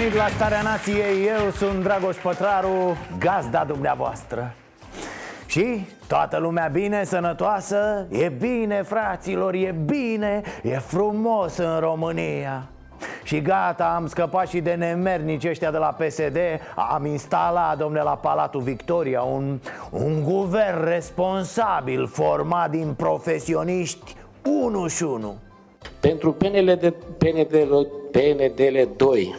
venit la Starea Nației, eu sunt Dragoș Pătraru, gazda dumneavoastră. Și toată lumea bine, sănătoasă? E bine, fraților, e bine, e frumos în România. Și gata, am scăpat și de nemernici ăștia de la PSD Am instalat, domne, la Palatul Victoria un, un guvern responsabil Format din profesioniști unu și unu. Pentru PNL de, PNDL, PNDL 2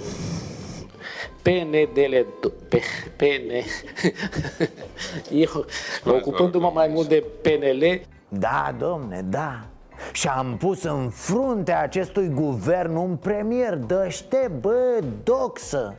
PNDL PN Eu ocupându-mă mai mult de PNL Da, domne, da. Și am pus în fruntea acestui guvern un premier Dăște, bă, doxă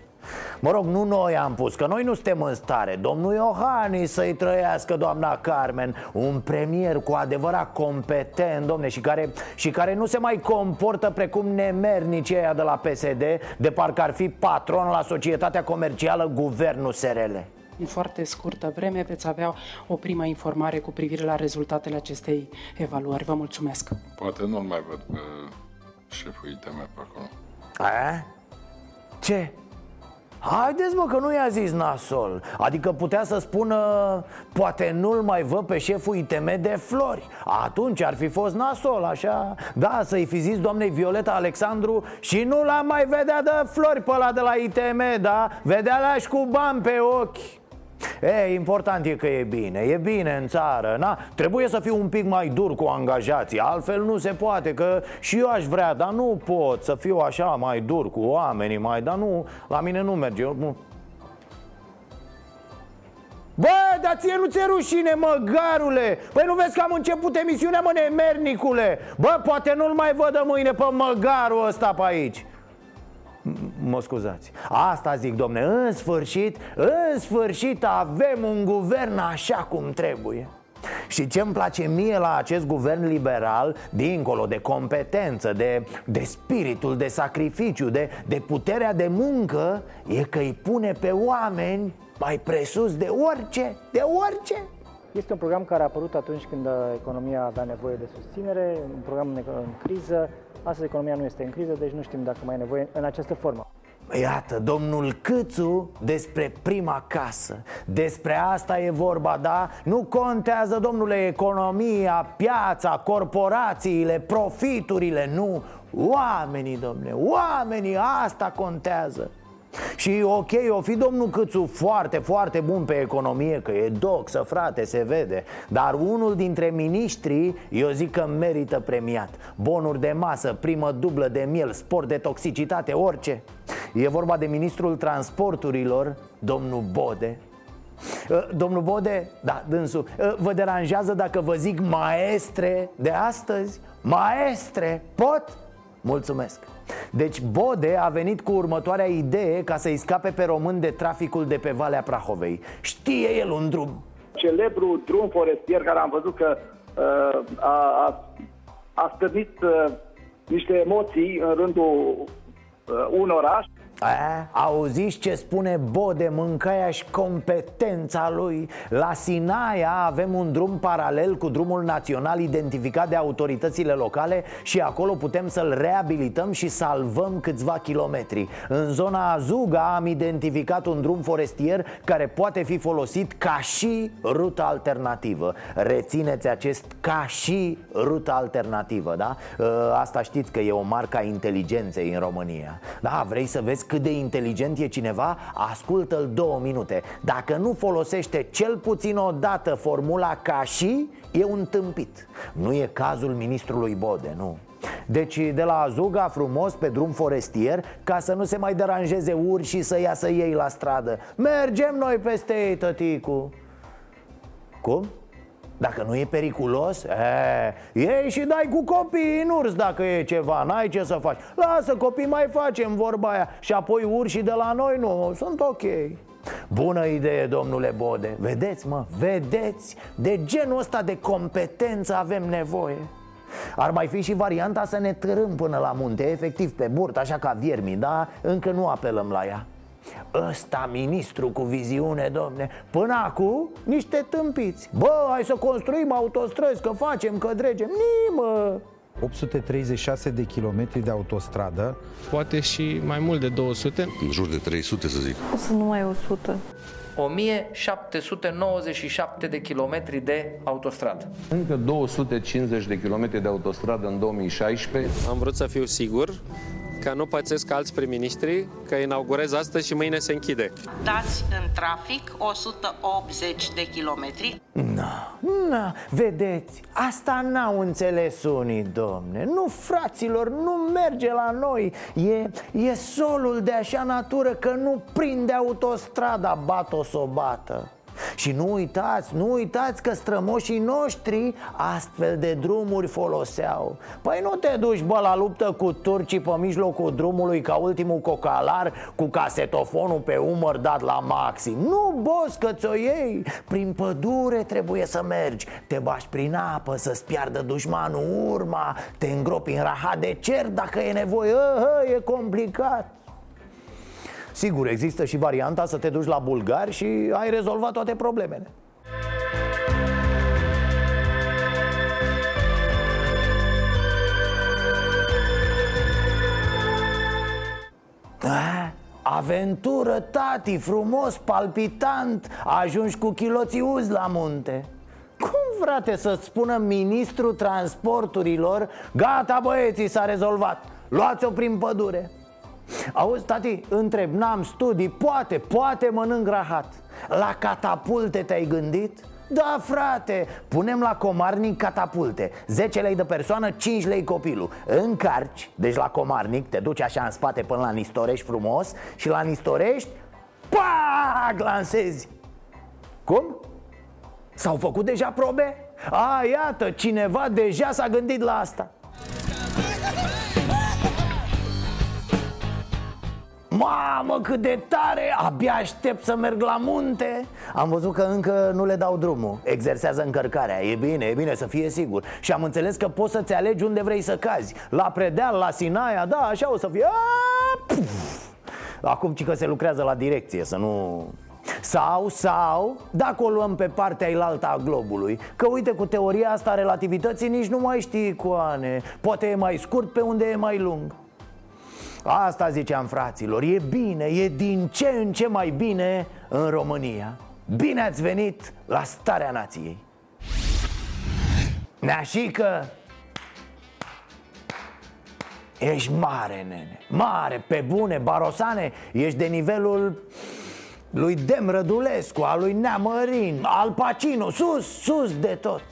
Mă rog, nu noi am pus, că noi nu suntem în stare Domnul Iohannis să-i trăiască doamna Carmen Un premier cu adevărat competent, domne Și care, și care nu se mai comportă precum nemernicii aia de la PSD De parcă ar fi patron la societatea comercială Guvernul SRL în foarte scurtă vreme veți avea o primă informare cu privire la rezultatele acestei evaluări. Vă mulțumesc. Poate nu-l mai văd pe șeful ITM pe acolo. A? Ce? Haideți mă că nu i-a zis nasol Adică putea să spună Poate nu-l mai văd pe șeful ITM de flori. Atunci ar fi fost nasol, așa. Da, să-i fi zis doamnei Violeta Alexandru Și nu l-am mai vedea de flori pe ăla de la ITM, da? Vedea la cu bani pe ochi E, important e că e bine, e bine în țară, na? Trebuie să fiu un pic mai dur cu angajații, altfel nu se poate, că și eu aș vrea, dar nu pot să fiu așa mai dur cu oamenii, mai, dar nu, la mine nu merge, nu. Bă, dar ție nu ți-e rușine, măgarule Păi nu vezi că am început emisiunea, mă, nemernicule? Bă, poate nu-l mai văd mâine pe măgarul ăsta pe aici Mă scuzați Asta zic, domne, în sfârșit, în sfârșit avem un guvern așa cum trebuie și ce îmi place mie la acest guvern liberal, dincolo de competență, de, de spiritul de sacrificiu, de, de puterea de muncă, e că îi pune pe oameni mai presus de orice, de orice. Este un program care a apărut atunci când economia avea nevoie de susținere, un program în, în criză, Astăzi economia nu este în criză, deci nu știm dacă mai e nevoie în această formă. Iată, domnul Câțu despre prima casă Despre asta e vorba, da? Nu contează, domnule, economia, piața, corporațiile, profiturile, nu Oamenii, domnule, oamenii, asta contează și ok, o fi domnul Câțu foarte, foarte bun pe economie Că e doxă, frate, se vede. Dar unul dintre miniștrii, eu zic că merită premiat. Bonuri de masă, primă dublă de miel, sport de toxicitate, orice. E vorba de ministrul transporturilor, domnul Bode. Ă, Domnul Bode, da, dânsul ă, Vă deranjează dacă vă zic maestre de astăzi? Maestre, pot? Mulțumesc deci Bode a venit cu următoarea idee ca să-i scape pe român de traficul de pe Valea Prahovei. Știe el un drum. Celebru drum forestier care am văzut că uh, a, a, a stârnit uh, niște emoții în rândul uh, unora a, auziți ce spune Bode, mâncaia și competența lui. La Sinaia avem un drum paralel cu drumul național identificat de autoritățile locale Și acolo putem să-l reabilităm și salvăm câțiva kilometri. În zona Azuga am identificat un drum forestier care poate fi folosit ca și rută alternativă. Rețineți acest ca și rută alternativă, da? Ă, asta știți că e o marca inteligenței în România. Da, vrei să vezi cât de inteligent e cineva, ascultă-l două minute. Dacă nu folosește cel puțin o dată formula ca și, e un tâmpit. Nu e cazul ministrului Bode, nu. Deci de la Azuga frumos pe drum forestier Ca să nu se mai deranjeze urși să iasă ei la stradă. Mergem noi peste ei, tăticu Cum? Dacă nu e periculos, e, iei și dai cu copiii în urs dacă e ceva, n-ai ce să faci. Lasă copii, mai facem vorba aia. Și apoi urși de la noi, nu, sunt ok. Bună idee, domnule Bode. Vedeți, mă, vedeți? De genul ăsta de competență avem nevoie. Ar mai fi și varianta să ne târâm până la munte, efectiv pe burt, așa ca viermi, dar încă nu apelăm la ea Ăsta ministru cu viziune, domne Până acum, niște tâmpiți. Bă, hai să construim autostrăzi, că facem, că dregem. Nimă! 836 de kilometri de autostradă. Poate și mai mult de 200 În jur de 300 să zic. O să numai 100 1797 de kilometri de autostradă. Încă 250 de kilometri de autostradă în 2016. Am vrut să fiu sigur că nu pățesc alți prim-ministri, că inaugurez astăzi și mâine se închide. Dați în trafic 180 de kilometri. Na, na, vedeți, asta n-au înțeles unii, domne Nu, fraților, nu merge la noi E, e solul de așa natură că nu prinde autostrada bat-o s-o bată și nu uitați, nu uitați că strămoșii noștri astfel de drumuri foloseau. Păi nu te duci, bă, la luptă cu turcii pe mijlocul drumului ca ultimul cocalar Cu casetofonul pe umăr dat la maxim. Nu, boss, că ți-o iei Prin pădure trebuie să mergi. Te bași prin apă să-ți piardă dușmanul urma Te îngropi în rahat de cer dacă e nevoie. Aha, E complicat Sigur, există și varianta să te duci la bulgari și ai rezolvat toate problemele. Ah, aventură, tati, frumos, palpitant Ajungi cu chiloții uzi la munte. Cum, frate, să-ți spună ministrul transporturilor Gata, băieții, s-a rezolvat. Luați-o prin pădure Auzi, tati, întreb, n-am studii, poate, poate mănânc rahat La catapulte te-ai gândit? Da, frate, punem la comarnic catapulte 10 lei de persoană, 5 lei copilul Încarci, deci la comarnic, te duci așa în spate până la Nistorești frumos Și la Nistorești, pa, glansezi Cum? S-au făcut deja probe? A, iată, cineva deja s-a gândit la asta Mamă, cât de tare! Abia aștept să merg la munte. Am văzut că încă nu le dau drumul. Exersează încărcarea. E bine, e bine să fie sigur. Și am înțeles că poți să-ți alegi unde vrei să cazi. La Predeal, la Sinaia, da, așa o să fie. Acum ci că se lucrează la direcție, să nu... Sau, sau, dacă o luăm pe partea ilaltă a globului Că uite, cu teoria asta a relativității nici nu mai știi, Coane. Poate e mai scurt pe unde e mai lung Asta ziceam fraților, e bine, e din ce în ce mai bine în România. Bine ați venit la starea nației. Neașică! Ești mare, nene, mare, pe bune, barosane Ești de nivelul lui Dem Rădulescu, al lui Neamărin, al Pacino, sus, sus de tot.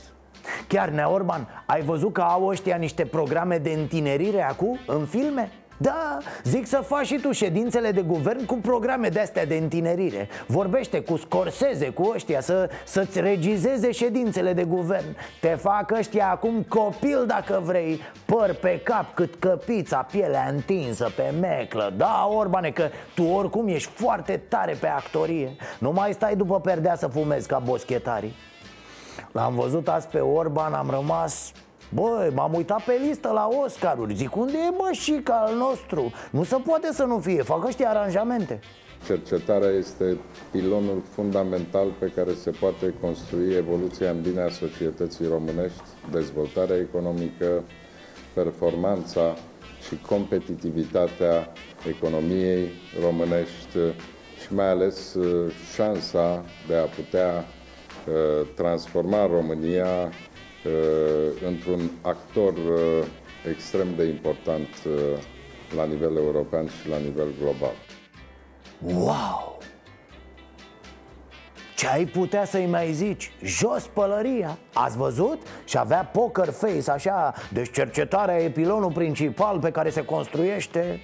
Chiar, Nea Orban, ai văzut că au ăștia niște programe de întinerire acum, în filme? Da, zic să faci și tu ședințele de guvern cu programe de-astea de întinerire. Vorbește cu Scorsese, cu ăștia, să, să-ți regizeze ședințele de guvern. Te fac ăștia acum copil dacă vrei. Păr pe cap cât căpița, pielea întinsă pe meclă. Da, Orbane, că tu oricum ești foarte tare pe actorie. Nu mai stai după perdea să fumezi ca boschetarii. L-am văzut azi pe Orban, am rămas Băi, m-am uitat pe listă la Oscaruri. Zic, unde e bă și al nostru? Nu se poate să nu fie, fac ăștia aranjamente. Cercetarea este pilonul fundamental pe care se poate construi evoluția în bine a societății românești, dezvoltarea economică, performanța și competitivitatea economiei românești și mai ales uh, șansa de a putea uh, transforma România Uh, într-un actor uh, extrem de important uh, la nivel european și la nivel global. Wow! Ce ai putea să-i mai zici? Jos pălăria Ați văzut? Și avea poker face așa Deci cercetarea e pilonul principal pe care se construiește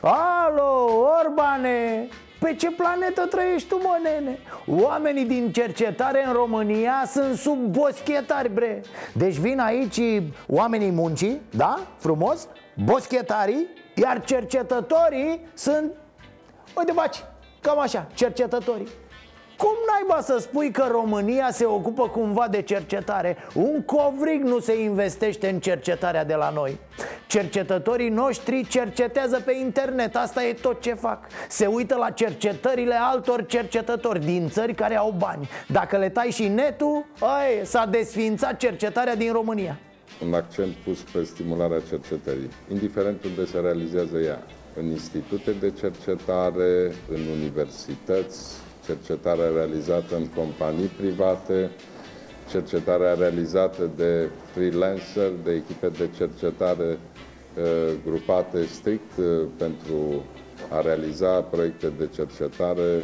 Alo, Orbane Pe ce planetă trăiești tu, mă, nene? Oamenii din cercetare în România sunt sub boschetari, bre Deci vin aici oamenii muncii, da? Frumos? Boschetarii Iar cercetătorii sunt Uite, baci, cam așa, cercetătorii cum naiba să spui că România se ocupă cumva de cercetare? Un covrig nu se investește în cercetarea de la noi Cercetătorii noștri cercetează pe internet, asta e tot ce fac. Se uită la cercetările altor cercetători din țări care au bani. Dacă le tai și netul, ai, s-a desfințat cercetarea din România. Un accent pus pe stimularea cercetării, indiferent unde se realizează ea în institute de cercetare, în universități, cercetarea realizată în companii private, cercetarea realizată de freelancer, de echipe de cercetare uh, grupate strict uh, pentru a realiza proiecte de cercetare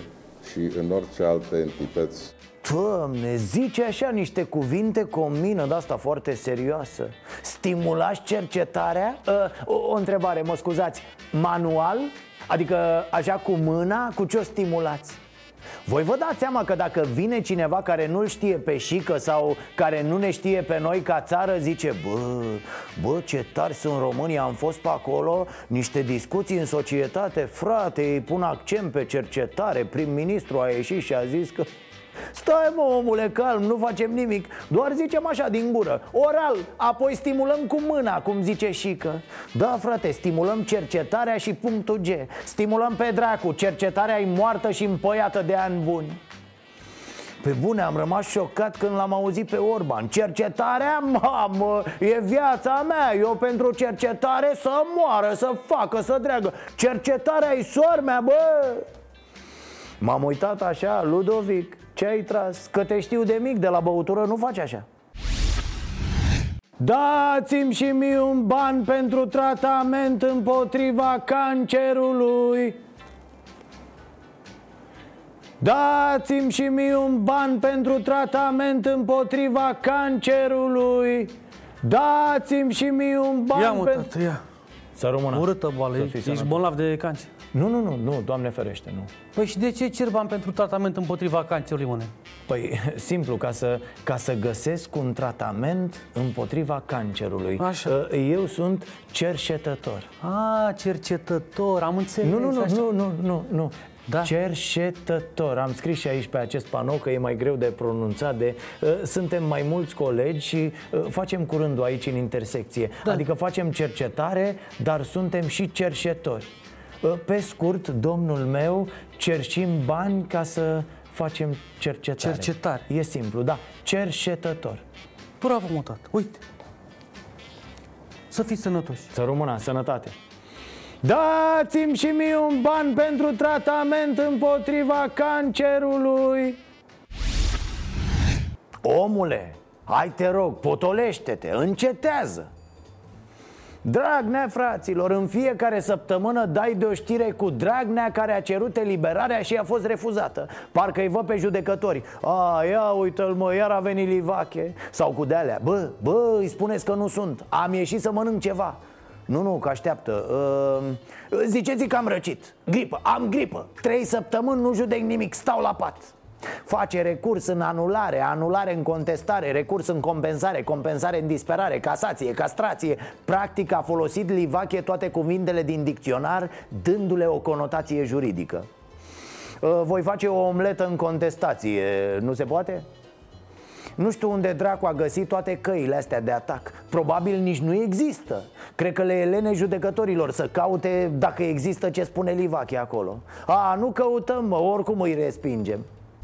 și în orice alte entități Doamne, zice așa niște cuvinte cu o mină de asta foarte serioasă Stimulați cercetarea? Uh, o, o întrebare, mă scuzați Manual? Adică așa cu mâna? Cu ce o stimulați? Voi vă dați seama că dacă vine cineva care nu-l știe pe șică sau care nu ne știe pe noi ca țară Zice, bă, bă, ce tari sunt România, am fost pe acolo Niște discuții în societate, frate, îi pun accent pe cercetare Prim-ministru a ieșit și a zis că Stai mă omule, calm, nu facem nimic. Doar zicem așa din gură. Oral, apoi stimulăm cu mâna, cum zice Șică. Da frate, stimulăm cercetarea și punctul G. Stimulăm pe dracu, cercetarea e moartă și împăiată de ani buni. Pe bune, am rămas șocat când l-am auzit pe Orban. Cercetarea, mamă, e viața mea. Eu pentru cercetare să moară, să facă, să dreagă. Cercetarea e sor mea, bă! M-am uitat așa, Ludovic ce ai tras? Că te știu de mic, de la băutură nu faci așa. Dați-mi și mie un ban pentru tratament împotriva cancerului. Dați-mi și mie un ban pentru tratament împotriva cancerului. Dați-mi și mie un ban Ia mă, pentru... tată, ia. Să rămână. Urâtă boală, Să ești, fii ești sănătos. bolnav de cancer Nu, nu, nu, nu, Doamne ferește, nu Păi și de ce cer bani pentru tratament împotriva cancerului, mâne? Păi, simplu, ca să, ca să găsesc un tratament împotriva cancerului Așa. Eu sunt cercetător A, cercetător, am înțeles Nu, nu, nu, așa. nu, nu, nu, nu Da. Cercetător Am scris și aici pe acest panou că e mai greu de pronunțat de, uh, Suntem mai mulți colegi și uh, facem curândul aici în intersecție Da. Adică facem cercetare, dar suntem și cerșetori Uh, Pe scurt, domnul meu, cerșim bani ca să facem cercetare. Cercetare. E simplu, da, cerșetător. Bravo, mă, tată, uite. Să fiți sănătoși. Să rămână în sănătate. Dați-mi și mie un ban pentru tratament împotriva cancerului. Omule, hai te rog, potolește-te, încetează Dragnea, fraților, în fiecare săptămână dai de o știre cu Dragnea care a cerut eliberarea și a fost refuzată. Parcă îi văd pe judecători. A, ia uite-l mă, iar a venit Livache. Sau cu de-alea. Bă, bă, îi spuneți că nu sunt. Am ieșit să mănânc ceva. Nu, nu, că așteaptă. Uh, Ziceți că am răcit. Gripă, am gripă. Trei săptămâni nu judec nimic, stau la pat Face recurs în anulare, anulare în contestare, recurs în compensare, compensare în disperare, casație, castrație. Practic a folosit Livache toate cuvintele din dicționar Dându-le o conotație juridică. Uh, Voi face o omletă în contestație, nu se poate? Nu știu unde dracu a găsit toate căile astea de atac. Probabil nici nu există. Cred că le e lene judecătorilor să caute dacă există ce spune Livache acolo. A, nu căutăm, mă, oricum îi respingem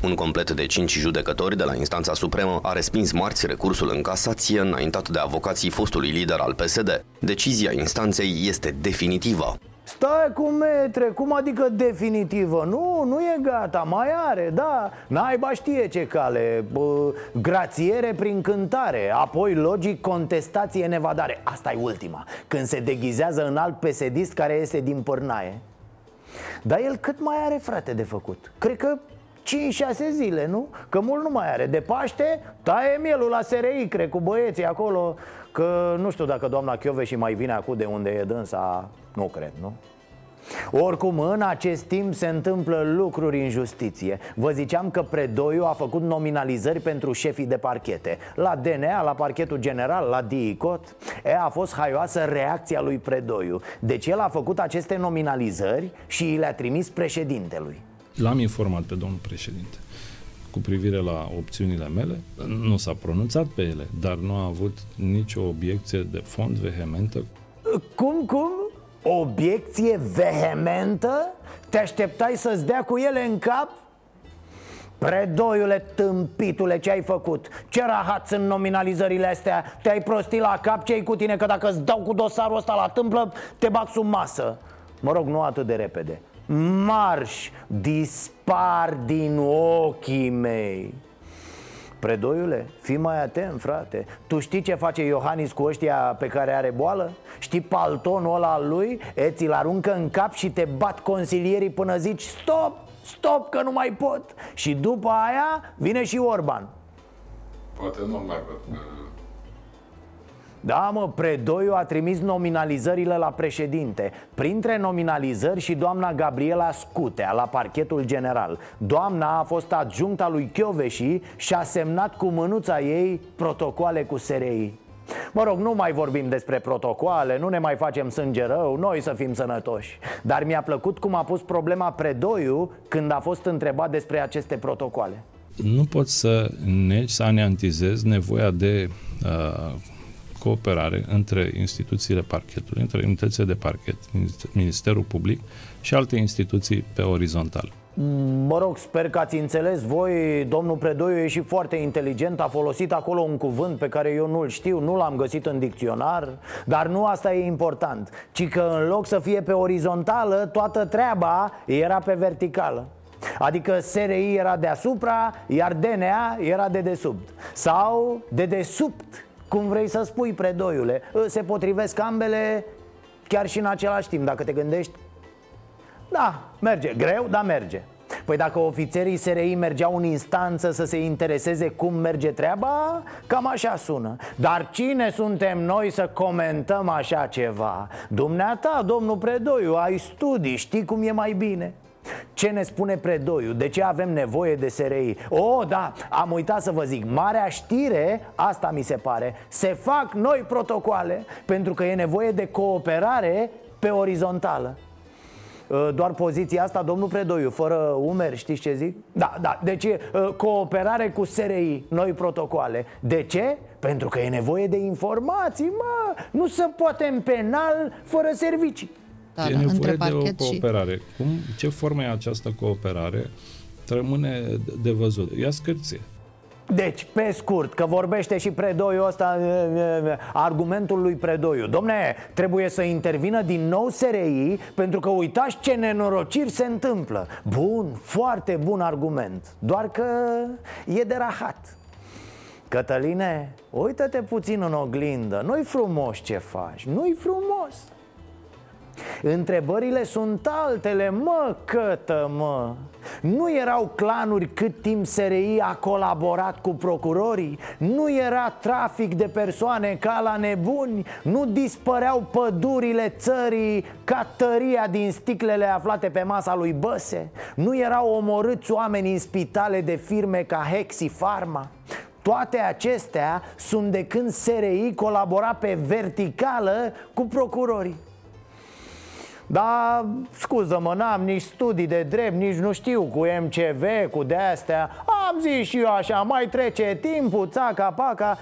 Un complet de cinci judecători de la instanța supremă a respins marți recursul în casație înaintat de avocații fostului lider al PSD. Decizia instanței este definitivă. Stai cu metre, cum adică definitivă? Nu, nu e gata, mai are, da Naiba știe ce cale Bă, Grațiere prin cântare Apoi, logic, contestație nevadare asta e ultima Când se deghizează în alt pesedist care iese din pârnaie Dar el cât mai are, frate, de făcut? Cred că 5-6 zile, nu? Că mult nu mai are. De Paște, taie mielul la SRI, cred, cu băieții acolo Că nu știu dacă doamna Chiove și mai vine acum de unde e dânsa Nu cred, nu? Oricum, în acest timp se întâmplă lucruri în justiție. Vă ziceam că Predoiu a făcut nominalizări pentru șefii de parchete. La DNA, la parchetul general, la DICOT E, a fost haioasă reacția lui Predoiu. Deci el a făcut aceste nominalizări și le-a trimis președintelui L-am informat pe domnul președinte cu privire la opțiunile mele. Nu s-a pronunțat pe ele, dar nu a avut nicio obiecție de fond vehementă. Cum, cum? Obiecție vehementă? Te așteptai să-ți dea cu ele în cap? Predoiule, tâmpitule, ce ai făcut? Ce rahat sunt nominalizările astea? Te-ai prostit la cap? ce cu tine? Că dacă îți dau cu dosarul ăsta la tâmplă, te bag sub masă Mă rog, nu atât de repede Marș, dispar din ochii mei Predoiule, fii mai atent, frate Tu știi ce face Iohannis cu ăștia pe care are boală? Știi paltonul ăla al lui? E, ți-l aruncă în cap și te bat consilierii până zici Stop, stop că nu mai pot Și după aia vine și Orban Poate nu mai văd da, mă, Predoiu a trimis nominalizările la președinte. Printre nominalizări și doamna Gabriela Scutea la parchetul general. Doamna a fost adjuncta lui Chioveși și a semnat cu mânuța ei protocoale cu SRI Mă rog, nu mai vorbim despre protocoale, nu ne mai facem sânge rău, noi să fim sănătoși. Dar mi-a plăcut cum a pus problema Predoiu când a fost întrebat despre aceste protocoale. Nu pot să negi, să aneantizezi nevoia de uh, cooperare între instituțiile parchetului, între unitățile de parchet, Ministerul Public și alte instituții pe orizontal. Mă rog, sper că ați înțeles voi, domnul Predoiu e și foarte inteligent A folosit acolo un cuvânt pe care eu nu-l știu, nu l-am găsit în dicționar Dar nu asta e important Ci că în loc să fie pe orizontală, toată treaba era pe verticală. Adică SRI era deasupra, iar DNA era de desubt. Sau de desubt cum vrei să spui, predoiule Se potrivesc ambele chiar și în același timp, dacă te gândești? Da, merge, greu, dar merge. Păi dacă ofițerii SRI mergeau în instanță să se intereseze cum merge treaba, cam așa sună. Dar cine suntem noi să comentăm așa ceva? Dumneata, domnul Predoiu, ai studii, știi cum e mai bine ce ne spune Predoiu? De ce avem nevoie de SRI? Oh, da, am uitat să vă zic Marea știre, asta mi se pare Se fac noi protocoale Pentru că e nevoie de cooperare pe orizontală uh, doar poziția asta, domnul Predoiu, fără umeri, știți ce zic? Da, da, deci uh, cooperare cu SRI, noi protocoale De ce? Pentru că e nevoie de informații, mă Nu se poate în penal fără servicii da, e da, nevoie între de o cooperare. Și... Cum, ce formă e această cooperare? Rămâne de văzut. Ia scârție. Deci, pe scurt, că vorbește și Predoiu ăsta, argumentul lui Predoiu Domne, trebuie să intervină din nou SRI Pentru că uitați ce nenorociri se întâmplă Bun, foarte bun argument Doar că e de rahat Cătăline, uită-te puțin în oglindă Nu-i frumos ce faci, nu-i frumos Întrebările sunt altele, mă, cătă, mă Nu erau clanuri cât timp SRI a colaborat cu procurorii? Nu era trafic de persoane ca la nebuni? Nu dispăreau pădurile țării ca tăria din sticlele aflate pe masa lui Băse? Nu erau omorâți oameni în spitale de firme ca Hexi Pharma? Toate acestea sunt de când SRI colabora pe verticală cu procurorii dar, scuză-mă, n-am nici studii de drept, nici nu știu cu MCV, cu de-astea. Am zis și eu așa, mai trece timpul, țaca, paca.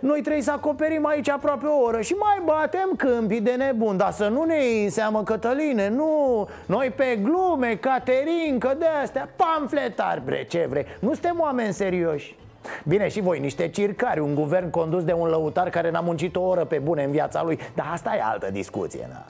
Noi trebuie să acoperim aici aproape o oră și mai batem câmpii de nebun. Dar să nu ne iei seamă, Cătăline, nu. Noi pe glume, caterincă, de-astea, pamfletari, bre, ce vrei. Nu suntem oameni serioși. Bine, și voi, niște circari, un guvern condus de un lăutar care n-a muncit o oră pe bune în viața lui. Dar asta e altă discuție, na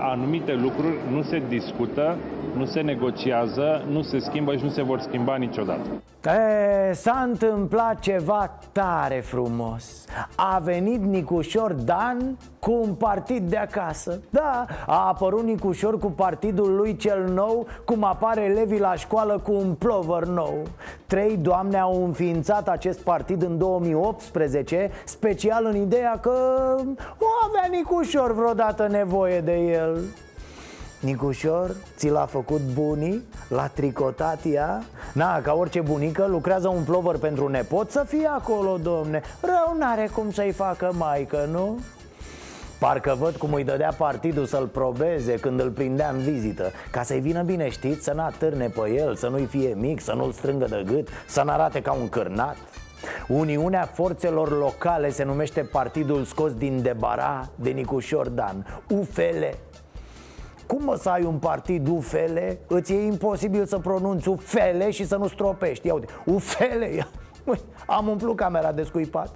anumite lucruri nu se discută, nu se negociază, nu se schimbă și nu se vor schimba niciodată. E, s-a întâmplat ceva tare frumos A venit Nicușor Dan cu un partid de acasă Da, a apărut Nicușor cu partidul lui cel nou Cum apare elevii la școală cu un plover nou Trei doamne au înființat acest partid în 2018 Special în ideea că o avea Nicușor vreodată nevoie de el Nicușor, ți l-a făcut bunii? L-a tricotat ea? Na, ca orice bunică, lucrează un plover pentru nepot să fie acolo, domne Rău n-are cum să-i facă maică, nu? Parcă văd cum îi dădea partidul să-l probeze când îl prindea în vizită. Ca să-i vină bine, știți, să n-atârne pe el, să nu-i fie mic, să nu-l strângă de gât Să n-arate ca un cârnat. Uniunea Forțelor Locale se numește partidul scos din debara de Nicușor Dan. UFL cum mă să ai un partid UFL? Îți e imposibil să pronunți UFL și să nu stropești. Ia uite, UFL, am umplut camera de scuipat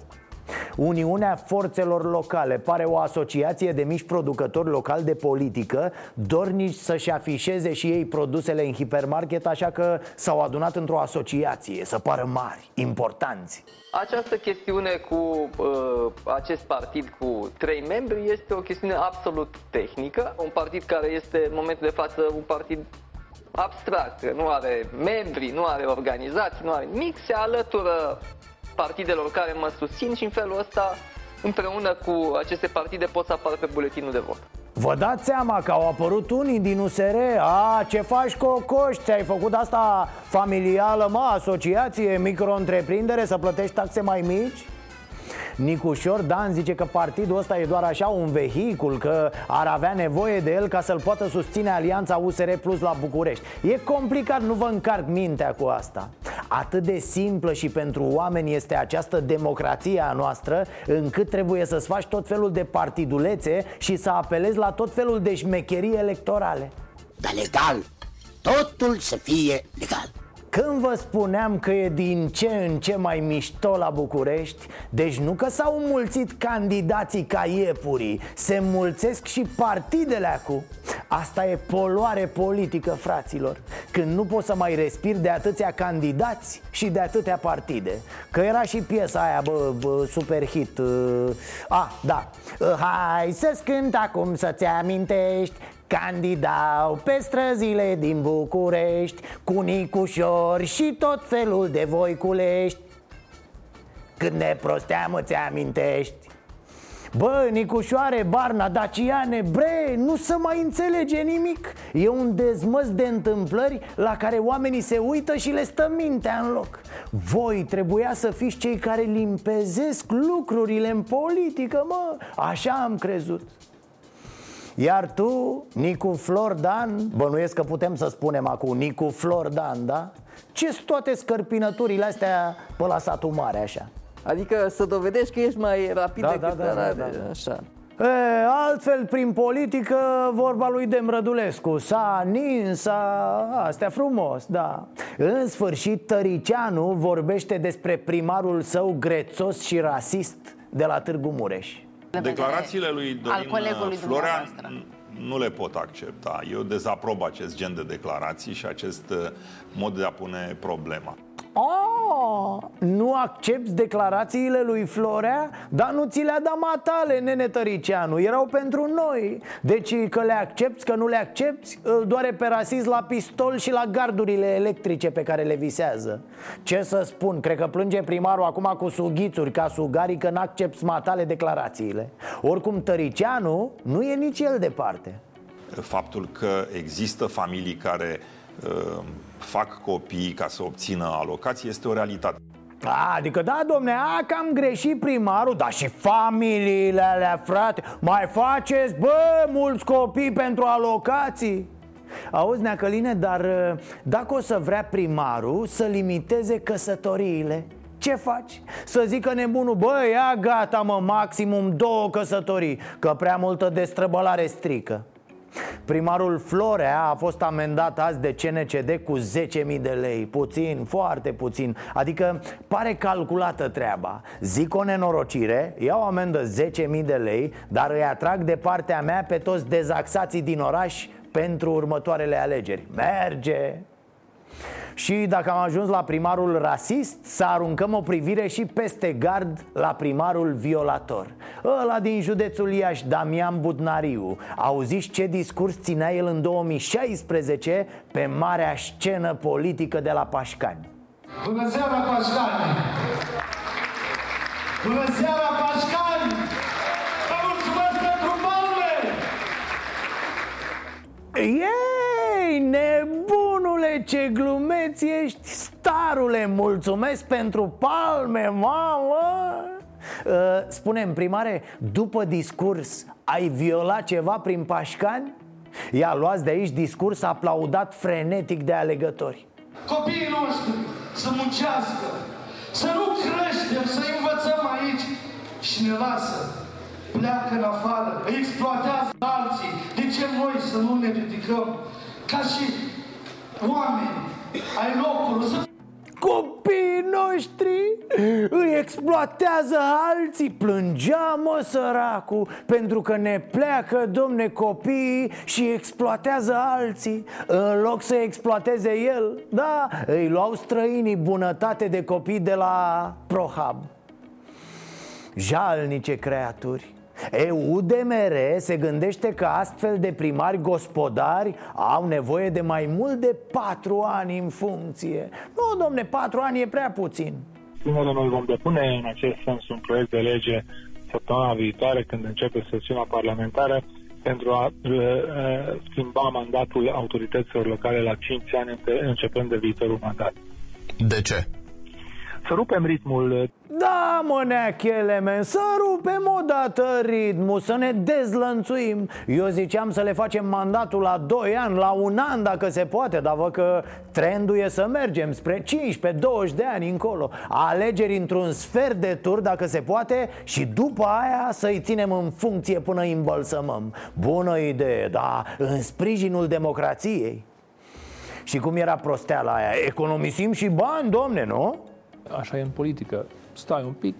Uniunea Forțelor Locale pare o asociație de mici producători locali de politică Dornici să-și afișeze și ei produsele în hipermarket Așa că s-au adunat într-o asociație Să pară mari, importanți această chestiune cu uh, acest partid cu trei membri este o chestiune absolut tehnică. Un partid care este în momentul de față un partid abstract, nu are membri, nu are organizații, nu are nimic, se alătură partidelor care mă susțin și în felul ăsta împreună cu aceste partide pot să apară pe buletinul de vot. Vă dați seama că au apărut unii din USR A, ce faci cocoș? Ți-ai făcut asta familială, mă, asociație, micro-întreprindere Să plătești taxe mai mici? Nicușor Dan zice că partidul ăsta e doar așa un vehicul Că ar avea nevoie de el ca să-l poată susține alianța USR Plus la București. E complicat, nu vă încarc mintea cu asta. Atât de simplă și pentru oameni este această democrație a noastră Încât trebuie să-ți faci tot felul de partidulețe Și să apelezi la tot felul de șmecherii electorale. Dar legal, totul să fie legal când vă spuneam că e din ce în ce mai mișto la București Deci nu că s-au mulțit candidații ca iepurii Se mulțesc și partidele acu Asta e poluare politică, fraților Când nu poți să mai respiri de atâția candidați și de atâtea partide. Că era și piesa aia, bă, bă super hit uh, A, da. Hai să-ți cânt acum să-ți amintești Candidau pe străzile din București Cu nicușori și tot felul de voiculești. Când ne prosteam îți amintești? Bă, Nicușoare, Barna, Daciane, bre, nu se mai înțelege nimic. E un dezmăs de întâmplări la care oamenii se uită și le stă mintea în loc. Voi trebuia să fiți cei care limpezesc lucrurile în politică, mă. Așa am crezut iar tu, Nicu Flordan, bănuiesc că putem să spunem acum Nicu Flordan, da? ce sunt toate scărpinăturile astea pe la satul mare așa? Adică să dovedești că ești mai rapid Da, decât da, da, era- da, da. așa. E, altfel, prin politică, vorba lui Demrădulescu S-a nins, s-a... astea frumos, da În sfârșit, Tăricianu vorbește despre primarul său grețos și rasist de la Târgu Mureș Declarațiile lui al Dorin colegului Florea dumneavoastră. n- nu le pot accepta. Eu dezaprob acest gen de declarații și acest uh, mod de a pune problema. Oh, nu accepti declarațiile lui Florea? Dar nu ți le-a dat matale, nene Tăricianu. Erau pentru noi. Deci că le accepti, că nu le accepti Îl doare pe rasist la pistol și la gardurile electrice pe care le visează. Ce să spun, cred că plânge primarul acum cu sughițuri Ca sugarii că n-accepti matale declarațiile. Oricum Tăricianu nu e nici el departe. Faptul că există familii care uh, fac copii ca să obțină alocații este o realitate. A, adică da, domne, a, că am greșit primarul Dar și familiile alea, frate Mai faceți, bă, mulți copii pentru alocații Auzi, Neacăline, dar uh, dacă o să vrea primarul să limiteze căsătoriile ce faci? Să zică nebunul, bă, ia gata mă, maximum două căsătorii Că prea multă destrăbălare strică Primarul Florea a fost amendat azi de CNCD cu 10.000 de lei. Puțin, foarte puțin. Adică pare calculată treaba. Zic o nenorocire, iau amendă 10.000 de lei Dar îi atrag de partea mea pe toți dezaxații din oraș pentru următoarele alegeri. Merge! Și dacă am ajuns la primarul rasist, să aruncăm o privire și peste gard la primarul violator Ăla din județul Iași, Damian Budnariu Auziți ce discurs ținea el în 2016 pe marea scenă politică de la Pașcani Bună seara, Pașcani! Bună seara, Pașcani! Vă mulțumesc pentru palme! Ei, nebunule, ce glumeț ești Starule, mulțumesc pentru palme, mamă uh, Spune-mi, primare, după discurs ai violat ceva prin pașcani? Ia, luați de aici discurs aplaudat frenetic de alegători Copiii noștri să muncească, să nu creștem, să învățăm aici și ne lasă pleacă în afară, îi exploatează alții. De ce noi să nu ne ridicăm ca și oameni ai locului să Copiii noștri îi exploatează alții Plângea mă săracu Pentru că ne pleacă, domne, copiii Și exploatează alții În loc să exploateze el. Da, îi luau străinii bunătate de copii de la Prohab. Jalnice creaturi E, UDMR se gândește că astfel de primari gospodari au nevoie de mai mult de patru ani în funcție Nu, domne, patru ani e prea puțin Bine, noi vom depune în acest sens un proiect de lege săptămâna viitoare când începe sesiunea parlamentară pentru a uh, schimba mandatul autorităților locale la 5 ani începând de viitorul mandat. De ce? Să rupem ritmul da, mă, neachele, men, să rupem odată ritmul, să ne dezlănțuim Eu ziceam să le facem mandatul la 2 ani, la un an dacă se poate Dar văd că trendul e să mergem spre 15-20 de ani încolo Alegeri într-un sfert de tur dacă se poate Și după aia să-i ținem în funcție până îi îmbălsămăm Bună idee, da, în sprijinul democrației și cum era prosteala aia? Economisim și bani, domne, nu? Așa e în politică stai un pic,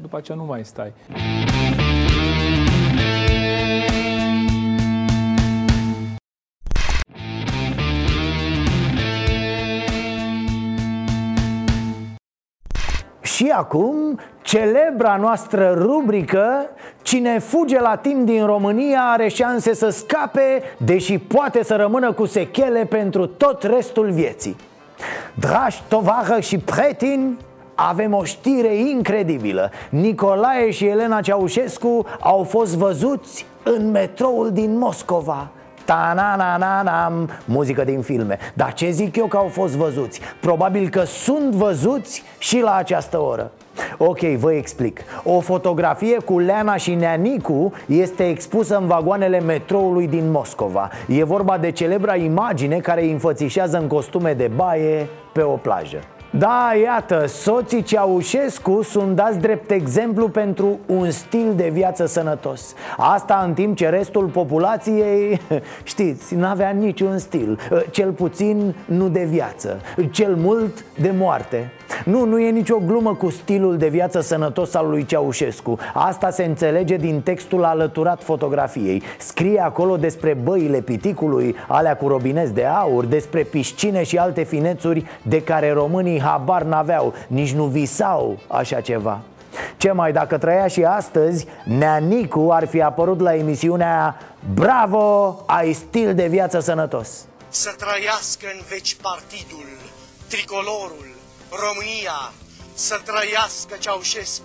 după aceea nu mai stai. Și acum, celebra noastră rubrică Cine fuge la timp din România are șanse să scape Deși poate să rămână cu sechele pentru tot restul vieții Dragi tovară și pretini avem o știre incredibilă. Nicolae și Elena Ceaușescu au fost văzuți în metroul din Moscova. Ta na na na na muzică din filme. Dar ce zic eu că au fost văzuți? Probabil că sunt văzuți și la această oră Ok, vă explic. O fotografie cu Leana și Neanicu este expusă în vagoanele metroului din Moscova. E vorba de celebra imagine care îi înfățișează în costume de baie pe o plajă. Da, iată, soții Ceaușescu sunt dați drept exemplu pentru un stil de viață sănătos. Asta în timp ce restul populației, știți, n-avea niciun stil. Cel puțin nu de viață, cel mult de moarte nu, nu e nicio glumă cu stilul de viață sănătos al lui Ceaușescu. Asta se înțelege din textul alăturat fotografiei. Scrie acolo despre băile piticului, alea cu robineți de aur Despre piscine și alte finețuri de care românii habar n-aveau Nici nu visau așa ceva. Ce mai dacă trăia și astăzi, Neanicu ar fi apărut la emisiunea Bravo, ai stil de viață sănătos. Să trăiască în veci partidul, tricolorul, România, să trăiască Ceaușescu,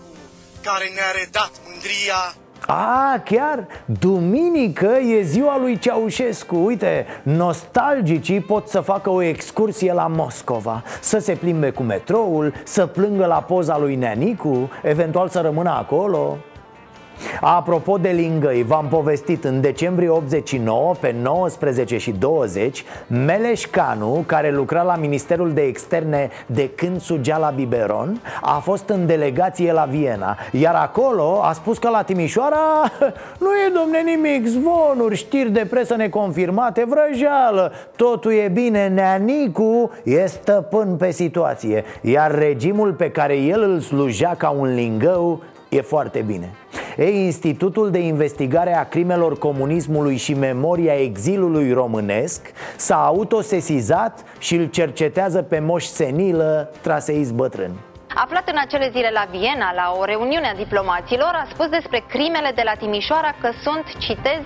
care ne-a redat mândria. A, chiar, duminică e ziua lui Ceaușescu. Uite, nostalgicii pot să facă o excursie la Moscova Să se plimbe cu metroul, să plângă la poza lui Neanicu Eventual să rămână acolo Apropo de lingăi, v-am povestit în decembrie 89, pe 19 și 20 Meleș Canu, care lucra la Ministerul de Externe de când sugea la biberon A fost în delegație la Viena. Iar acolo a spus că la Timișoara nu e domne nimic Zvonuri, știri de presă neconfirmate, vrăjeală. Totul e bine, Neanicu e stăpân pe situație. Iar regimul pe care el îl slujea ca un lingău e foarte bine ei, Institutul de Investigare a Crimelor Comunismului și Memoria Exilului Românesc s-a autosesizat și îl cercetează pe moș senilă, traseist bătrân. Aflat în acele zile la Viena, la o reuniune a diplomaților, a spus despre crimele de la Timișoara că sunt, citez,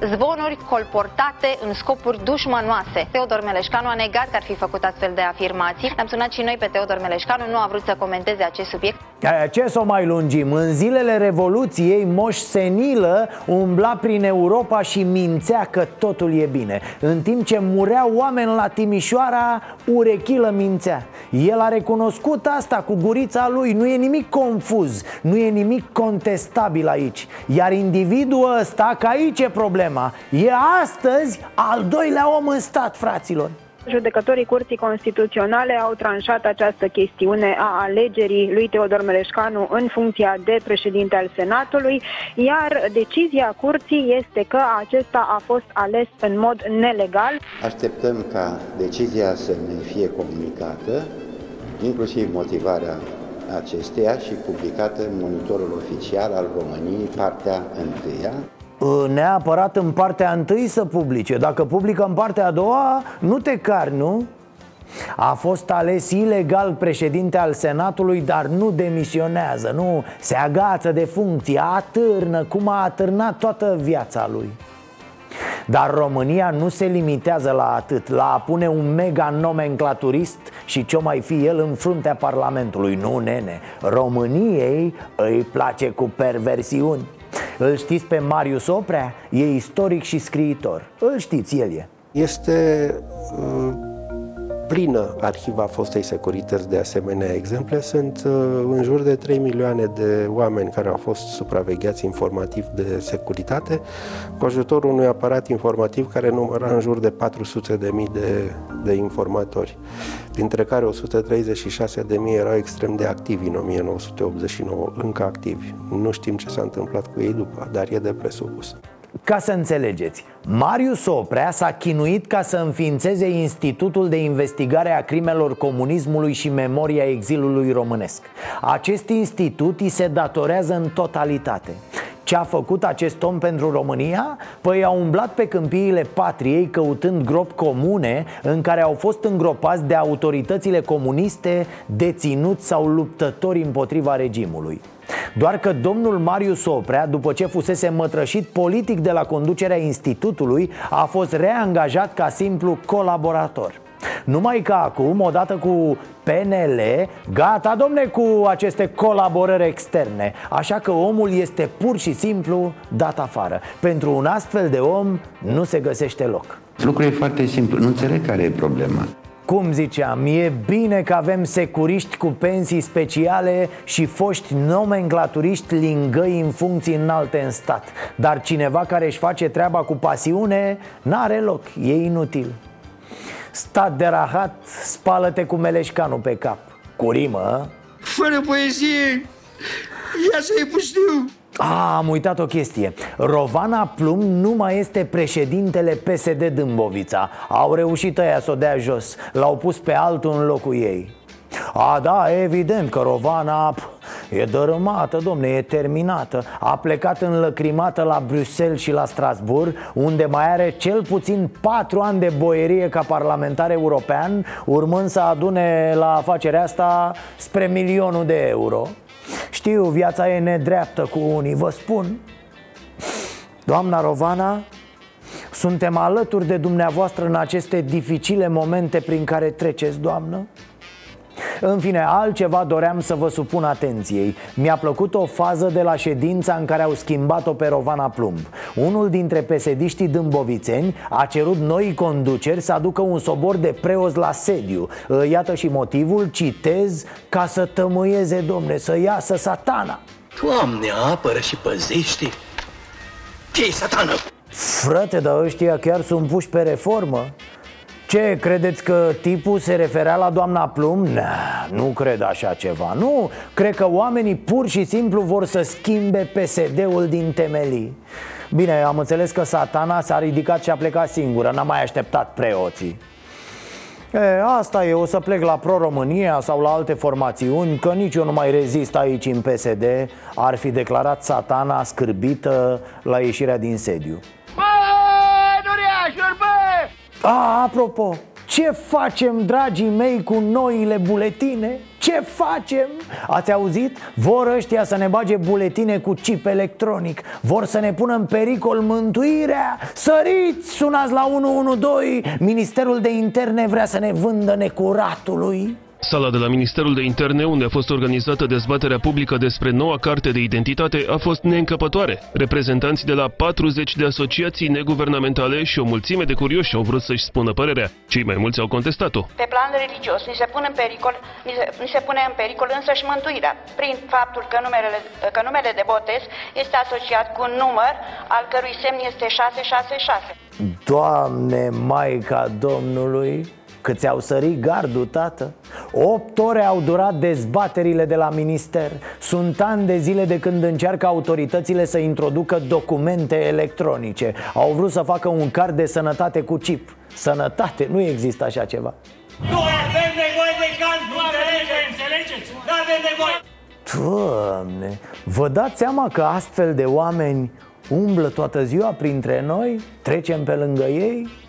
zvonuri colportate în scopuri dușmanoase. Teodor Meleșcanu a negat că ar fi făcut astfel de afirmații. Am sunat și noi pe Teodor Meleșcanu, nu a vrut să comenteze acest subiect. Ce să o mai lungim? În zilele Revoluției, Moș Senilă umbla prin Europa și mințea că totul e bine În timp ce mureau oameni la Timișoara, urechilă mințea El a recunoscut asta cu gurița lui, nu e nimic confuz, nu e nimic contestabil aici. Iar individul ăsta, că aici e problema, e astăzi al doilea om în stat, fraților. Judecătorii Curții Constituționale au tranșat această chestiune a alegerii lui Teodor Meleșcanu în funcția de președinte al Senatului, iar decizia Curții este că acesta a fost ales în mod nelegal. Așteptăm ca decizia să ne fie comunicată, inclusiv motivarea acesteia și publicată în monitorul oficial al României, partea întâia. Ă, neapărat în partea întâi să publice Dacă publică în partea a doua, nu te cari, nu? A fost ales ilegal președinte al Senatului, dar nu demisionează, nu se agață de funcție, atârnă, cum a atârnat toată viața lui. Dar România nu se limitează la atât, la a pune un mega nomenclaturist și ce mai fi el în fruntea Parlamentului. Nu, nene, României îi place cu perversiuni. Îl știți pe Marius Oprea? E istoric și scriitor Îl știți, el e Este uh, plină arhiva fostei securități de asemenea exemple. Sunt uh, în jur de 3 milioane de oameni care au fost supravegheați informativ de securitate, cu ajutorul unui aparat informativ care număra în jur de 400 de mii de, de informatori, dintre care 136 de mii erau extrem de activi în 1989, încă activi. Nu știm ce s-a întâmplat cu ei după, dar e de presupus. Ca să înțelegeți, Marius Oprea s-a chinuit ca să înființeze Institutul de Investigare a Crimelor Comunismului și Memoria Exilului Românesc. Acest institut îi se datorează în totalitate. Ce a făcut acest om pentru România? Păi a umblat pe câmpiile patriei căutând gropi comune în care au fost îngropați de autoritățile comuniste, deținuți sau luptători împotriva regimului doar că domnul Marius Oprea, după ce fusese mătrășit politic de la conducerea institutului, a fost reangajat ca simplu colaborator. Numai că acum, odată cu PNL, gata domne cu aceste colaborări externe. Așa că omul este pur și simplu dat afară. Pentru un astfel de om nu se găsește loc. Lucrul e foarte simplu, nu înțeleg care e problema cum ziceam, e bine că avem securiști cu pensii speciale și foști nomenclaturiști lingăi în funcții înalte în stat. Dar cineva care își face treaba cu pasiune, n-are loc, e inutil. Stat de rahat, spală-te cu meleșcanul pe cap. Cu rimă Fără poezie, ia să-i pustiu a, am uitat o chestie. Rovana Plum nu mai este președintele PSD Dâmbovița. Au reușit ăia să o dea jos. L-au pus pe altul în locul ei. A, da, evident că Rovana E dărâmată, domne, e terminată. A plecat înlăcrimată la Bruxelles și la Strasbourg Unde mai are cel puțin patru ani de boierie ca parlamentar european Urmând să adune la afacerea asta spre milionul de euro știu, viața e nedreaptă cu unii, vă spun. Doamna Rovana, suntem alături de dumneavoastră în aceste dificile momente prin care treceți, doamnă în fine, altceva doream să vă supun atenției. Mi-a plăcut o fază de la ședința în care au schimbat-o pe Rovana Plumb. Unul dintre pesediștii dâmbovițeni a cerut noi conduceri să aducă un sobor de preoți la sediu. Iată și motivul, citez, ca să tămâieze, domne, să iasă satana. Doamne, apără și păzește ce satană? Frate, dar ăștia chiar sunt puși pe reformă ce, credeți că tipul se referea la doamna Plum? Nah, nu cred așa ceva Nu, cred că oamenii pur și simplu vor să schimbe PSD-ul din temelii Bine, am înțeles că satana s-a ridicat și a plecat singură N-a mai așteptat preoții E, asta e, o să plec la Pro-România sau la alte formațiuni Că nici eu nu mai rezist aici în PSD Ar fi declarat satana scârbită la ieșirea din sediu Bă, Noriașuri, bă! A, apropo, ce facem, dragii mei, cu noile buletine? Ce facem? Ați auzit? Vor ăștia să ne bage buletine cu chip electronic Vor să ne pună în pericol mântuirea Săriți, sunați la 112 Ministerul de Interne vrea să ne vândă necuratului Sala de la Ministerul de Interne, unde a fost organizată dezbaterea publică despre noua carte de identitate, a fost neîncăpătoare. Reprezentanți de la 40 de asociații neguvernamentale și o mulțime de curioși au vrut să-și spună părerea. Cei mai mulți au contestat-o. Pe plan religios, ni se pune în pericol, ni se, ni se pune în pericol însăși mântuirea, prin faptul că numele, că numele de botez este asociat cu un număr al cărui semn este 666. Doamne, Maica Domnului, Cât ți-au sărit gardul, tată? Opt ore au durat dezbaterile de la minister Sunt ani de zile de când încearcă autoritățile să introducă documente electronice Au vrut să facă un card de sănătate cu chip Sănătate, nu există așa ceva Nu avem nevoie de card, nu înțelegeți, înțelegeți? Nu avem nevoie Doamne, vă dați seama că astfel de oameni umblă toată ziua printre noi? Trecem pe lângă ei?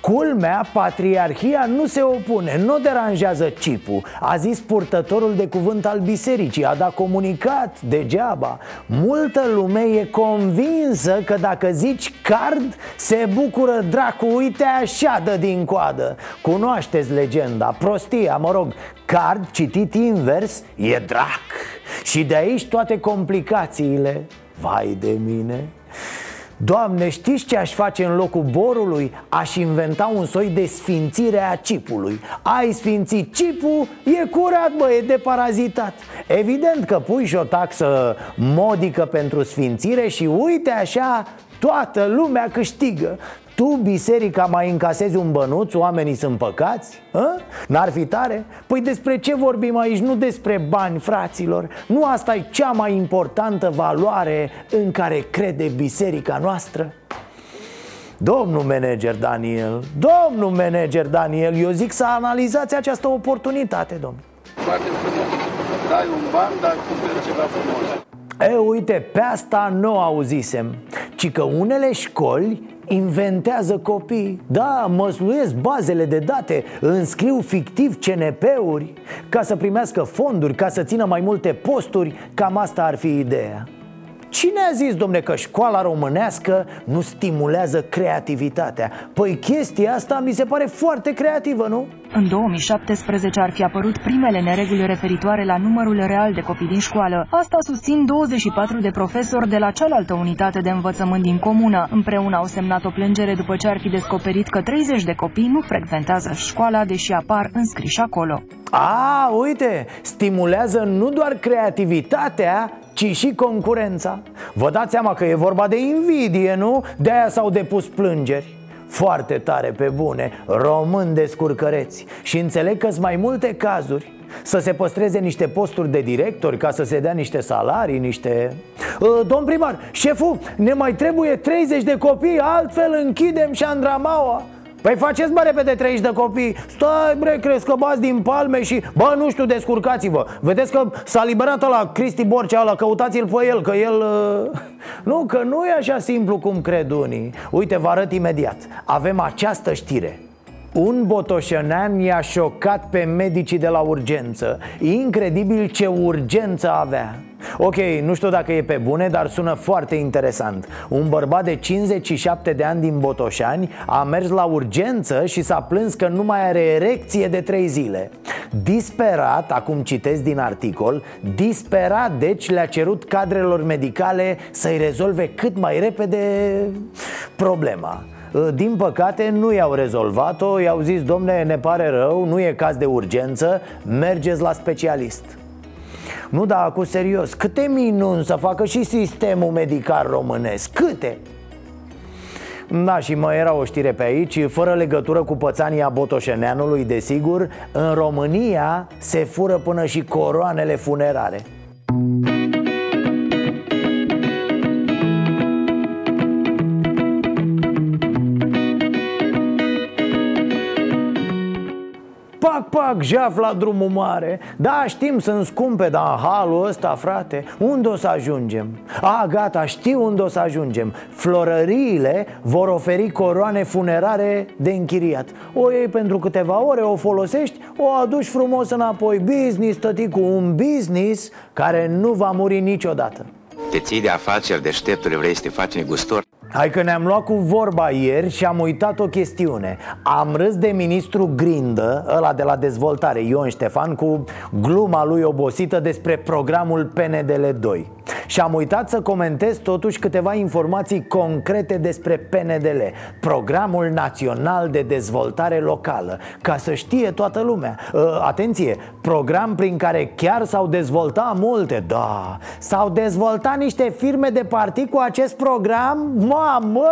Culmea, patriarhia nu se opune, nu deranjează cipul A zis purtătorul de cuvânt al bisericii, a dat comunicat degeaba. Multă lume e convinsă că dacă zici card, se bucură dracu, uite așa dă din coadă. Cunoașteți legenda, prostia, mă rog, card citit invers e drac. Și de aici toate complicațiile. Vai de mine Doamne, știți ce aș face în locul borului? Aș inventa un soi de sfințire a cipului Ai sfințit cipul, e curat, bă, e deparazitat. Evident că pui și o taxă modică pentru sfințire și uite așa, toată lumea câștigă tu, biserica, mai încasezi un bănuț, oamenii sunt păcați? Hă? N-ar fi tare? Păi despre ce vorbim aici? Nu despre bani, fraților Nu asta e cea mai importantă valoare în care crede biserica noastră? Domnul manager Daniel, domnul manager Daniel, eu zic să analizați această oportunitate, domn. Foarte frumos. Dai un ban, dar cumperi ceva frumos. E, uite, pe asta nu auzisem Ci că unele școli inventează copii. Da, măsluiesc bazele de date Înscriu fictiv CNP-uri Ca să primească fonduri, ca să țină mai multe posturi. Cam asta ar fi ideea Cine a zis, domne, că școala românească nu stimulează creativitatea? Păi chestia asta mi se pare foarte creativă, nu? În 2017 ar fi apărut primele nereguli referitoare la numărul real de copii din școală. Asta susțin 24 de profesori de la cealaltă unitate de învățământ din comună. Împreună au semnat o plângere după ce ar fi descoperit că 30 de copii nu frecventează școala, deși apar înscriși acolo. A, uite, stimulează nu doar creativitatea, ci și concurența. Vă dați seama că e vorba de invidie, nu? De-aia s-au depus plângeri. Foarte tare pe bune, români descurcăreți. Și înțeleg că sunt mai multe cazuri. Să se păstreze niște posturi de directori Ca să se dea niște salarii, niște... Uh, domn primar, șeful, ne mai trebuie 30 de copii Altfel închidem Șandramaua Păi faceți mă repede 30 de copii. Stai bre, crezi că bați din palme și Bă, nu știu, descurcați-vă. Vedeți că s-a liberat la Cristi Borcea ăla Căutați-l pe el, că el... Uh... Nu, că nu e așa simplu cum cred unii. Uite, vă arăt imediat. Avem această știre un botoșănean i-a șocat pe medicii de la urgență. Incredibil ce urgență avea. Ok, nu știu dacă e pe bune, dar sună foarte interesant. Un bărbat de 57 de ani din Botoșani a mers la urgență și s-a plâns că nu mai are erecție de 3 zile. Disperat, acum citesc din articol Disperat, deci le-a cerut cadrelor medicale să-i rezolve cât mai repede problema din păcate nu i-au rezolvat-o. I-au zis, domne, ne pare rău, nu e caz de urgență Mergeți la specialist. Nu, da, cu serios, câte minuni să facă și sistemul medical românesc? Câte? Da, și mai era o știre pe aici, fără legătură cu pățania Botoșeneanului, desigur În România se fură până și coroanele funerare Pac, pac, jaf la drumul mare. Da, știm, sunt scumpe, dar în halul ăsta, frate Unde o să ajungem? A, gata, știu unde o să ajungem. Florăriile vor oferi coroane funerare de închiriat. O iei pentru câteva ore, o folosești, o aduci frumos înapoi. Business, tăticu, un business care nu va muri niciodată. Te ții de afaceri deșteptule, vrei să te faci negustor? Hai că ne-am luat cu vorba ieri și am uitat o chestiune. Am râs de ministru Grindă, ăla de la dezvoltare, Ion Ștefan Cu gluma lui obosită despre programul PNDL 2 Și am uitat să comentez totuși câteva informații concrete despre PNDL Programul Național de Dezvoltare Locală. Ca să știe toată lumea uh, Atenție, program prin care chiar s-au dezvoltat multe. Da, s-au dezvoltat niște firme de partid cu acest program? Mamă!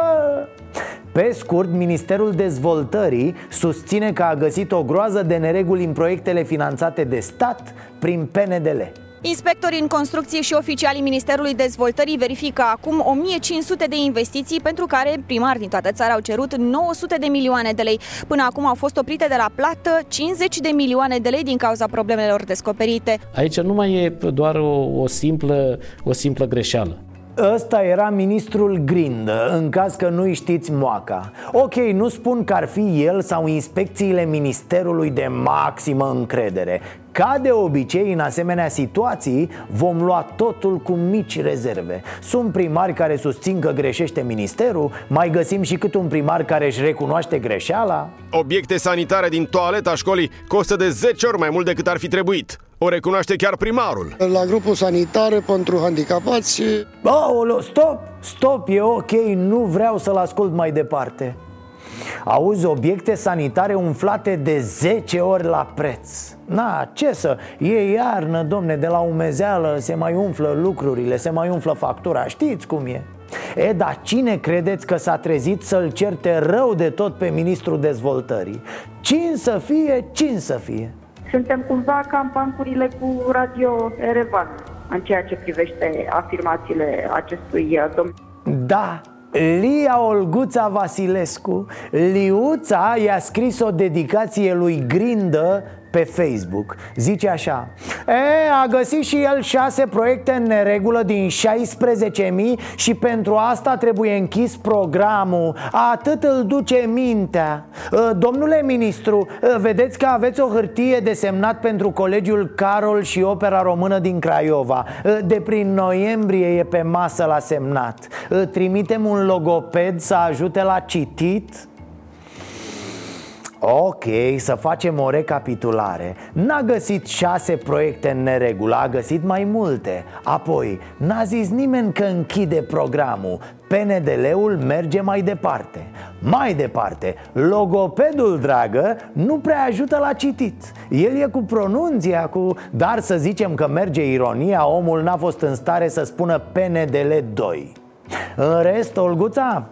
Pe scurt, Ministerul Dezvoltării susține că a găsit o groază de nereguli în proiectele finanțate de stat prin PNDL. Inspectorii în construcții și oficialii Ministerului Dezvoltării verifică acum 1500 de investiții pentru care primari din toată țara au cerut 900 de milioane de lei. Până acum au fost oprite de la plată 50 de milioane de lei din cauza problemelor descoperite. Aici nu mai e doar o, o, simplă, o simplă greșeală. Ăsta era ministrul Grindă, în caz că nu știți moaca. Ok, nu spun că ar fi el sau inspecțiile ministerului de maximă încredere. Ca de obicei, în asemenea situații, vom lua totul cu mici rezerve. Sunt primari care susțin că greșește ministerul Mai găsim și cât un primar care își recunoaște greșeala. Obiecte sanitare din toaleta școlii costă de 10 ori mai mult decât ar fi trebuit o recunoaște chiar primarul La grupul sanitar pentru handicapați Aolo, stop, stop, e ok, nu vreau să-l ascult mai departe Auzi, obiecte sanitare umflate de 10 ori la preț Na, ce să, e iarnă, domne, de la umezeală se mai umflă lucrurile, se mai umflă factura, știți cum e E, dar cine credeți că s-a trezit să-l certe rău de tot pe ministrul dezvoltării? Cine să fie, cine să fie? Suntem cumva ca în bancurile cu Radio Erevan în ceea ce privește afirmațiile acestui uh, domn. Da, Lia Olguța Vasilescu Liuța i-a scris o dedicație lui Grindă pe Facebook. Zice așa e, A găsit și el șase proiecte în neregulă din 16.000 Și pentru asta trebuie închis programul. Atât îl duce mintea. Domnule ministru, vedeți că aveți o hârtie de semnat pentru Colegiul Carol și Opera Română din Craiova. De prin noiembrie e pe masă la semnat. Trimitem un logoped să ajute la citit Ok, să facem o recapitulare. N-a găsit șase proiecte în neregulă, a găsit mai multe. Apoi, n-a zis nimeni că închide programul. PNDL-ul merge mai departe. Mai departe, logopedul, dragă, nu prea ajută la citit. El e cu pronunția, cu... Dar să zicem că merge ironia Omul n-a fost în stare să spună PNDL 2 În rest, Olguța,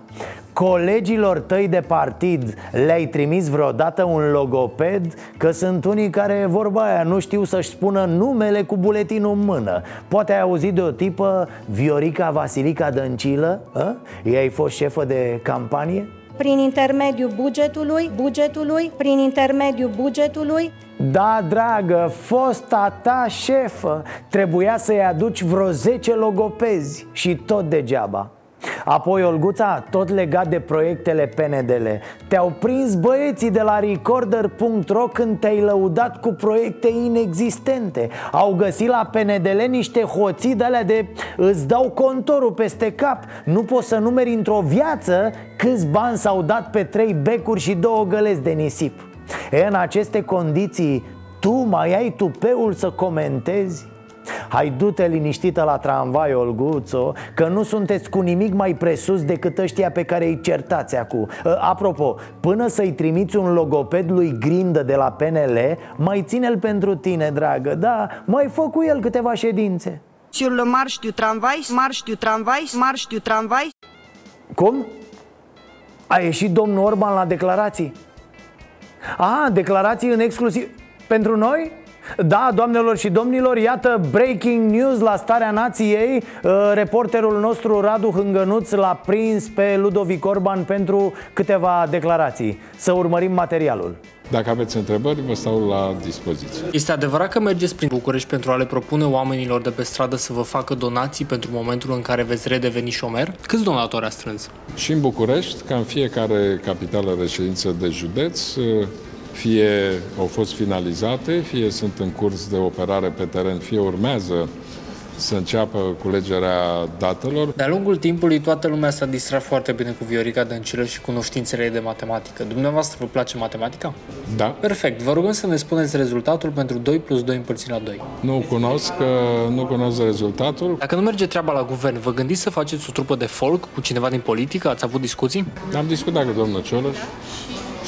Colegilor tăi de partid le-ai trimis vreodată un logoped? Că sunt unii care, vorba aia, nu știu să-și spună numele cu buletinul în mână Poate ai auzit de o tipă, Viorica Vasilica Dăncilă? A? Ei ai fost șefă de campanie? Prin intermediul bugetului, bugetului, prin intermediul bugetului da, dragă, fosta ta șefă Trebuia să-i aduci vreo 10 logopezi și tot degeaba Apoi, Olguța, tot legat de proiectele PNDL Te-au prins băieții de la Recorder.ro când te-ai lăudat cu proiecte inexistente. Au găsit la PNDL niște hoții de alea de îți dau contorul peste cap. Nu poți să numeri într-o viață câți bani s-au dat pe trei becuri și două găleți de nisip. E, În aceste condiții, tu mai ai tupeul să comentezi? Hai du-te liniștită la tramvai, Olguțo Că nu sunteți cu nimic mai presus decât ăștia pe care îi certați acum ă, Apropo, până să-i trimiți un logoped lui Grindă de la PNL Mai ține-l pentru tine, dragă Da, mai fă cu el câteva ședințe Sur le marche du tramvai, marche du tramvai, marche du tramvai Cum? A ieșit domnul Orban la declarații? A, declarații în exclusiv... Pentru noi? Da, doamnelor și domnilor, iată breaking news la starea nației uh, Reporterul nostru Radu Hângănuț l-a prins pe Ludovic Orban pentru câteva declarații Să urmărim materialul dacă aveți întrebări, vă stau la dispoziție. Este adevărat că mergeți prin București pentru a le propune oamenilor de pe stradă să vă facă donații pentru momentul în care veți redeveni șomer? Câți donatori a strâns? Și în București, ca în fiecare capitală reședință de județ, fie au fost finalizate, fie sunt în curs de operare pe teren, fie urmează să înceapă culegerea datelor. De-a lungul timpului, toată lumea s-a distrat foarte bine cu Viorica Dăncilă și cunoștințele de matematică. Dumneavoastră vă place matematica? Da. Perfect. Vă rugăm să ne spuneți rezultatul pentru 2 plus 2 împărțit la 2. Nu cunosc, uh, nu cunosc rezultatul. Dacă nu merge treaba la guvern, vă gândiți să faceți o trupă de folk cu cineva din politică? Ați avut discuții? Am discutat cu domnul Cioloș.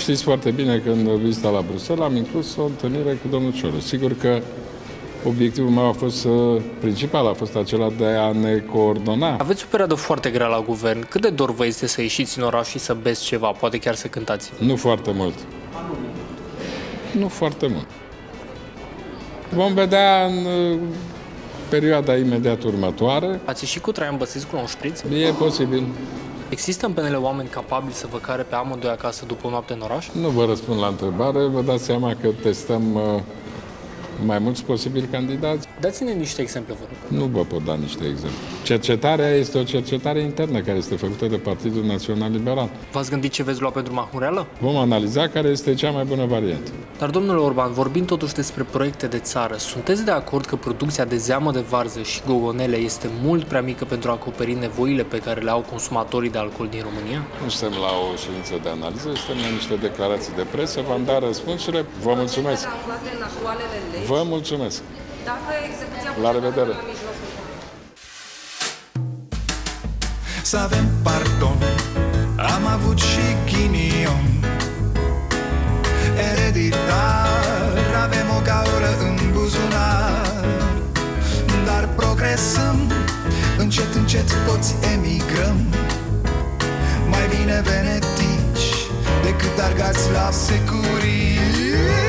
Știți foarte bine că în vizita la Bruxelles am inclus o întâlnire cu domnul Cioloș. Sigur că obiectivul meu a fost principal, a fost acela de a ne coordona. Aveți o perioadă foarte grea la guvern. Cât de dor vă este să ieșiți în oraș și să beți ceva, poate chiar să cântați? Nu foarte mult. Nu foarte mult. Vom vedea în uh, perioada imediat următoare. Ați ieșit cu Traian Băsescu la un șpriț? E posibil. Există în PNL oameni capabili să vă care pe amândoi acasă după o noapte în oraș? Nu vă răspund la întrebare. Vă dați seama că testăm uh, mai mulți posibili candidați. Dați-ne niște exemple, vă rog. Nu vă pot da niște exemple. Cercetarea este o cercetare internă care este făcută de Partidul Național Liberal. V-ați gândit ce veți lua pentru mahmureală? Vom analiza care este cea mai bună variantă. Dar, domnule Orban, vorbind totuși despre proiecte de țară, sunteți de acord că producția de zeamă de varză și gogonele este mult prea mică pentru a acoperi nevoile pe care le au consumatorii de alcool din România? Nu suntem la o ședință de analiză, suntem la niște declarații de presă, v-am dat răspunsurile. Vă mulțumesc! Vă mulțumesc! La revedere! Să avem pardon. Am avut și ghinion. Ereditar Avem o gaură în buzunar. Dar progresăm. Încet, încet toți emigrăm. Mai bine venetici Decât argați la securie